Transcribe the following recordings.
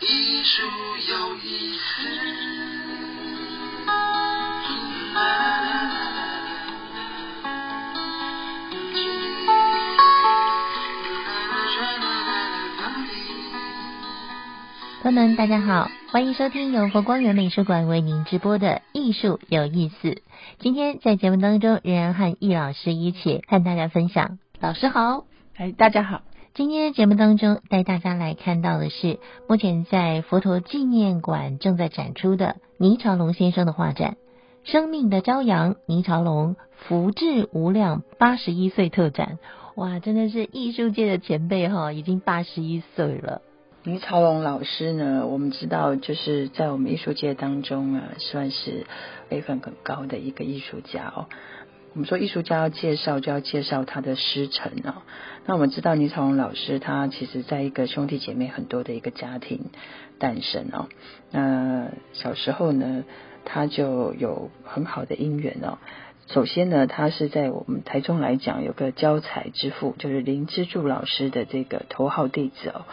艺术有意思朋友们，大家好，欢迎收听由佛光园美术馆为您直播的《艺术有意思》。今天在节目当中，仍然和易老师一起和大家分享。老师好，哎，大家好。今天节目当中带大家来看到的是，目前在佛陀纪念馆正在展出的倪朝龙先生的画展《生命的朝阳》，倪朝龙福至无量八十一岁特展。哇，真的是艺术界的前辈哈，已经八十一岁了。倪朝龙老师呢，我们知道就是在我们艺术界当中啊，算是辈分很高的一个艺术家哦。我们说艺术家要介绍，就要介绍他的师承哦。那我们知道倪朝龙老师，他其实在一个兄弟姐妹很多的一个家庭诞生哦。那小时候呢，他就有很好的姻缘哦。首先呢，他是在我们台中来讲，有个教材之父，就是林之助老师的这个头号弟子哦。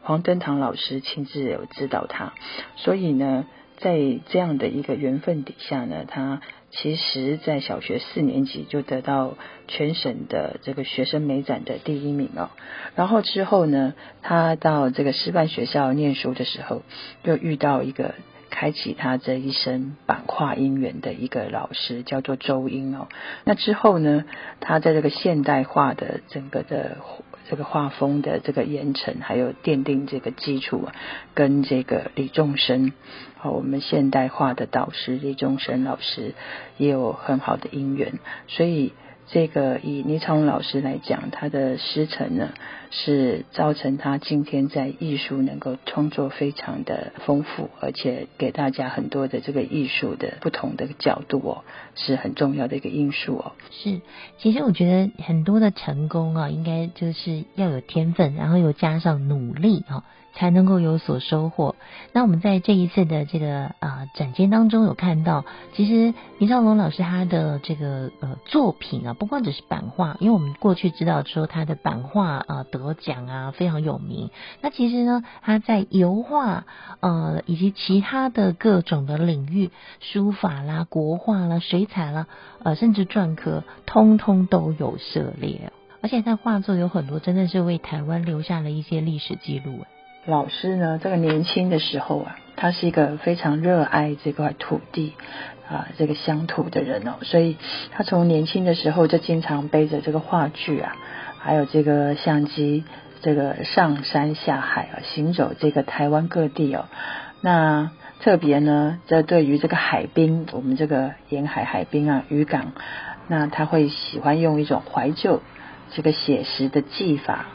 黄登堂老师亲自有指导他，所以呢，在这样的一个缘分底下呢，他其实在小学四年级就得到全省的这个学生美展的第一名哦。然后之后呢，他到这个师范学校念书的时候，又遇到一个。开启他这一生版画姻缘的一个老师叫做周英哦。那之后呢，他在这个现代化的整个的这个画风的这个严惩，还有奠定这个基础啊，跟这个李仲生，好，我们现代化的导师李仲生老师也有很好的姻缘，所以。这个以倪昌荣老师来讲，他的师承呢，是造成他今天在艺术能够创作非常的丰富，而且给大家很多的这个艺术的不同的角度哦，是很重要的一个因素哦。是，其实我觉得很多的成功啊，应该就是要有天分，然后又加上努力啊。才能够有所收获。那我们在这一次的这个啊展间当中有看到，其实倪兆龙老师他的这个呃作品啊，不光只是版画，因为我们过去知道说他的版画啊得奖啊非常有名。那其实呢，他在油画呃以及其他的各种的领域，书法啦、国画啦、水彩啦，呃甚至篆刻，通通都有涉猎。而且他画作有很多，真的是为台湾留下了一些历史记录。老师呢，这个年轻的时候啊，他是一个非常热爱这块土地啊，这个乡土的人哦，所以他从年轻的时候就经常背着这个话剧啊，还有这个相机，这个上山下海啊，行走这个台湾各地哦。那特别呢，这对于这个海滨，我们这个沿海海滨啊，渔港，那他会喜欢用一种怀旧这个写实的技法，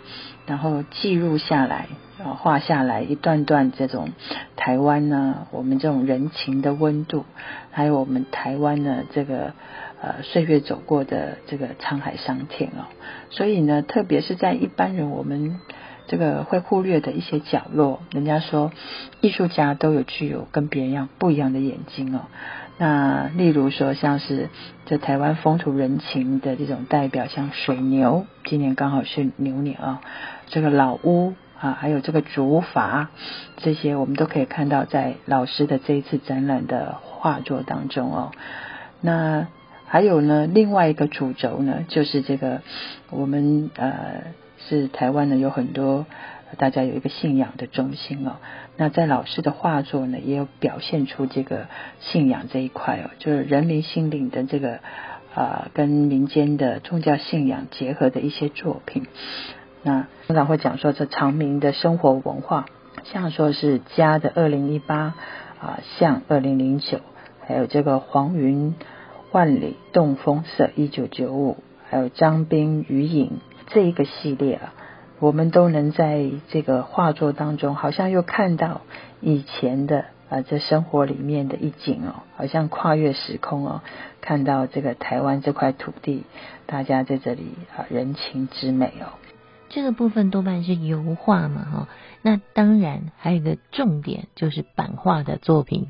然后记录下来。啊，画下来一段段这种台湾呢，我们这种人情的温度，还有我们台湾呢这个呃岁月走过的这个沧海桑田哦，所以呢，特别是在一般人我们这个会忽略的一些角落，人家说艺术家都有具有跟别人一样不一样的眼睛哦。那例如说像是这台湾风土人情的这种代表，像水牛，今年刚好是牛年啊，这个老屋。啊，还有这个竹筏，这些我们都可以看到在老师的这一次展览的画作当中哦。那还有呢，另外一个主轴呢，就是这个我们呃是台湾呢有很多大家有一个信仰的中心哦。那在老师的画作呢，也有表现出这个信仰这一块哦，就是人民心灵的这个啊跟民间的宗教信仰结合的一些作品。那通常会讲说这长明的生活文化，像说是家的二零一八啊，像二零零九，还有这个黄云万里动风色一九九五，还有张斌余影这一个系列啊，我们都能在这个画作当中，好像又看到以前的啊这生活里面的一景哦，好像跨越时空哦，看到这个台湾这块土地，大家在这里啊人情之美哦。这个部分多半是油画嘛，哈，那当然还有一个重点就是版画的作品。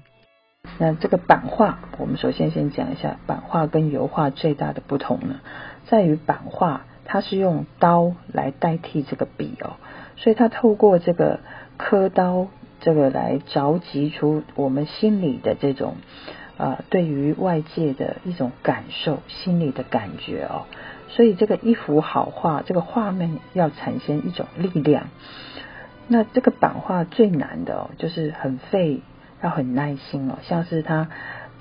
那这个版画，我们首先先讲一下版画跟油画最大的不同呢，在于版画它是用刀来代替这个笔哦，所以它透过这个刻刀这个来着急出我们心里的这种啊对于外界的一种感受，心里的感觉哦。所以这个一幅好画，这个画面要产生一种力量。那这个版画最难的哦，就是很费，要很耐心哦。像是它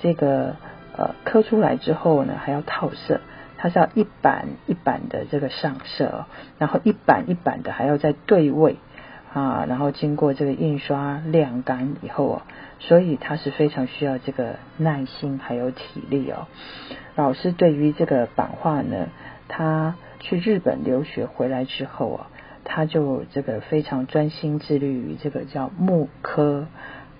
这个呃刻出来之后呢，还要套色，它是要一版一版的这个上色哦，然后一版一版的还要再对位啊，然后经过这个印刷晾干以后哦，所以它是非常需要这个耐心还有体力哦。老师对于这个版画呢。他去日本留学回来之后啊，他就这个非常专心致力于这个叫木刻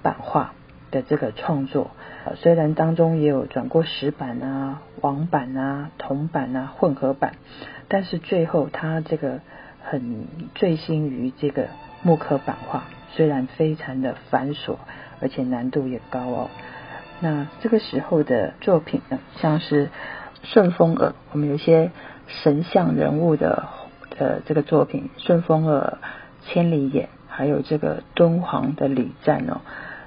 版画的这个创作。虽然当中也有转过石板啊、网版啊、铜版啊、混合版，但是最后他这个很醉心于这个木刻版画，虽然非常的繁琐，而且难度也高哦。那这个时候的作品呢，像是顺风耳，我们有些。神像人物的的这个作品《顺风耳》《千里眼》，还有这个敦煌的礼赞哦，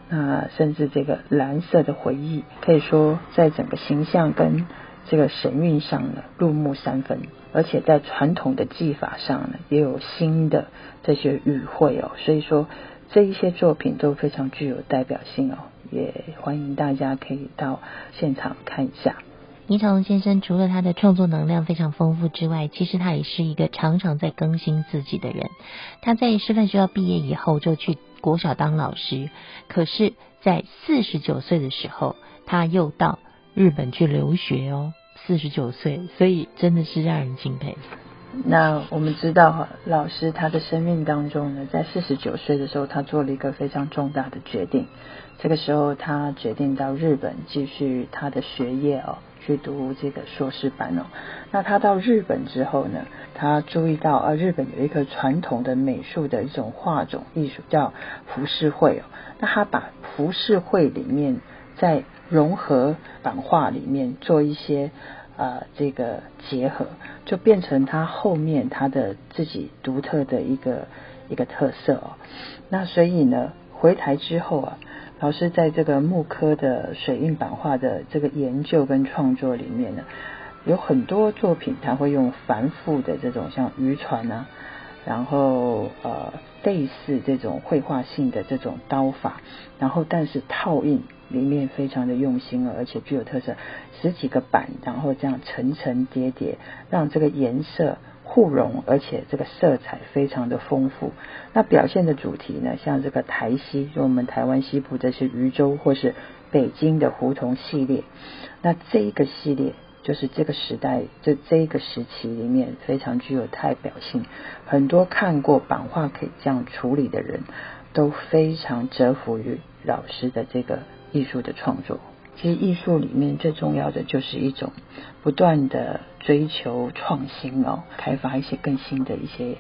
那甚至这个蓝色的回忆，可以说在整个形象跟这个神韵上呢，入木三分，而且在传统的技法上呢，也有新的这些语汇哦，所以说这一些作品都非常具有代表性哦，也欢迎大家可以到现场看一下。倪长龙先生除了他的创作能量非常丰富之外，其实他也是一个常常在更新自己的人。他在师范学校毕业以后就去国小当老师，可是，在四十九岁的时候，他又到日本去留学哦。四十九岁，所以真的是让人敬佩。那我们知道哈，老师他的生命当中呢，在四十九岁的时候，他做了一个非常重大的决定。这个时候，他决定到日本继续他的学业哦。去读这个硕士班哦，那他到日本之后呢，他注意到啊，日本有一个传统的美术的一种画种艺术叫浮世绘哦，那他把浮世绘里面在融合版画里面做一些啊这个结合，就变成他后面他的自己独特的一个一个特色哦，那所以呢，回台之后啊。老师在这个木刻的水印版画的这个研究跟创作里面呢，有很多作品他会用繁复的这种像渔船啊，然后呃类似这种绘画性的这种刀法，然后但是套印里面非常的用心而且具有特色，十几个板，然后这样层层叠叠，让这个颜色。互融，而且这个色彩非常的丰富。那表现的主题呢，像这个台西，就我们台湾西部这些渔州，或是北京的胡同系列。那这一个系列，就是这个时代，这这一个时期里面非常具有代表性。很多看过版画可以这样处理的人，都非常折服于老师的这个艺术的创作。其实艺术里面最重要的就是一种不断的追求创新哦，开发一些更新的一些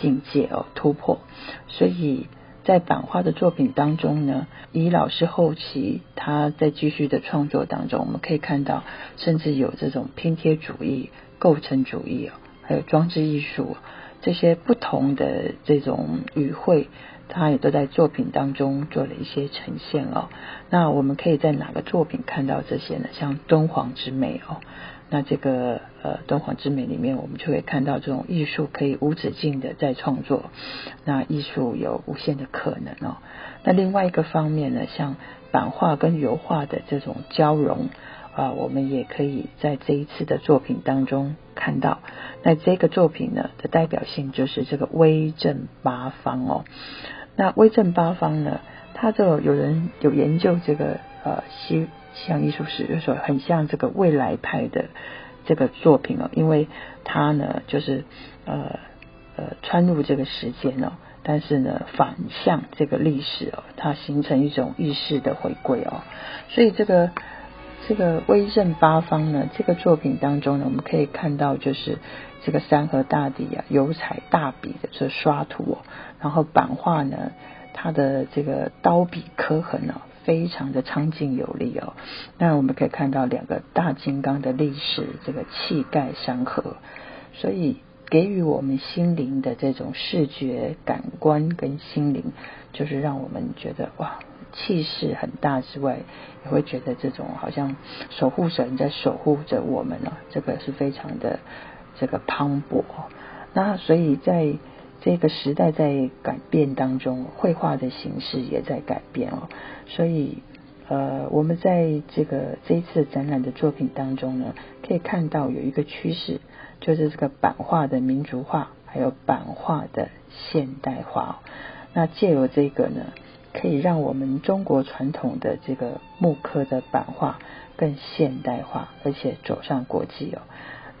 境界哦，突破。所以在版画的作品当中呢，以老师后期他在继续的创作当中，我们可以看到，甚至有这种拼贴主义、构成主义哦，还有装置艺术这些不同的这种语汇。他也都在作品当中做了一些呈现哦。那我们可以在哪个作品看到这些呢？像敦煌之美哦，那这个呃敦煌之美里面，我们就会看到这种艺术可以无止境的在创作，那艺术有无限的可能哦。那另外一个方面呢，像版画跟油画的这种交融啊，我们也可以在这一次的作品当中看到。那这个作品呢的代表性就是这个威震八方哦。那威震八方呢，它就有人有研究这个呃西西洋艺术史，就说很像这个未来派的这个作品哦，因为它呢就是呃呃穿入这个时间哦，但是呢反向这个历史哦，它形成一种意识的回归哦，所以这个。这个威震八方呢，这个作品当中呢，我们可以看到就是这个山河大地啊，油彩大笔的这刷涂，然后版画呢，它的这个刀笔刻痕呢，非常的苍劲有力哦。那我们可以看到两个大金刚的历史这个气概山河，所以给予我们心灵的这种视觉感官跟心灵，就是让我们觉得哇，气势很大之外，也会觉得这种好像守护神在守护着我们了，这个是非常的这个磅礴。那所以在这个时代在改变当中，绘画的形式也在改变哦。所以呃，我们在这个这一次展览的作品当中呢，可以看到有一个趋势，就是这个版画的民族化，还有版画的现代化。那借由这个呢，可以让我们中国传统的这个木刻的版画更现代化，而且走上国际哦。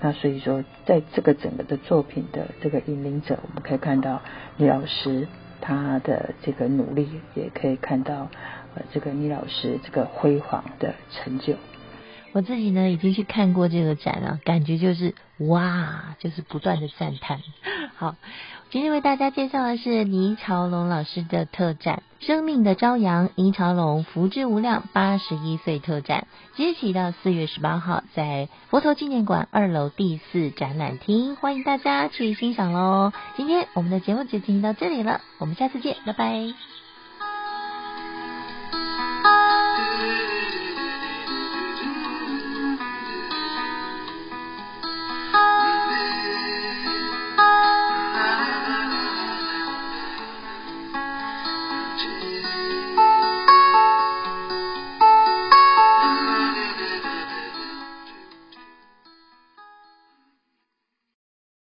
那所以说，在这个整个的作品的这个引领者，我们可以看到李老师他的这个努力，也可以看到呃这个李老师这个辉煌的成就。我自己呢已经去看过这个展了，感觉就是哇，就是不断的赞叹。好。今天为大家介绍的是倪朝龙老师的特展《生命的朝阳》，倪朝龙福至无量八十一岁特展，即日起到四月十八号，在佛头纪念馆二楼第四展览厅，欢迎大家去欣赏喽。今天我们的节目就进行到这里了，我们下次见，拜拜。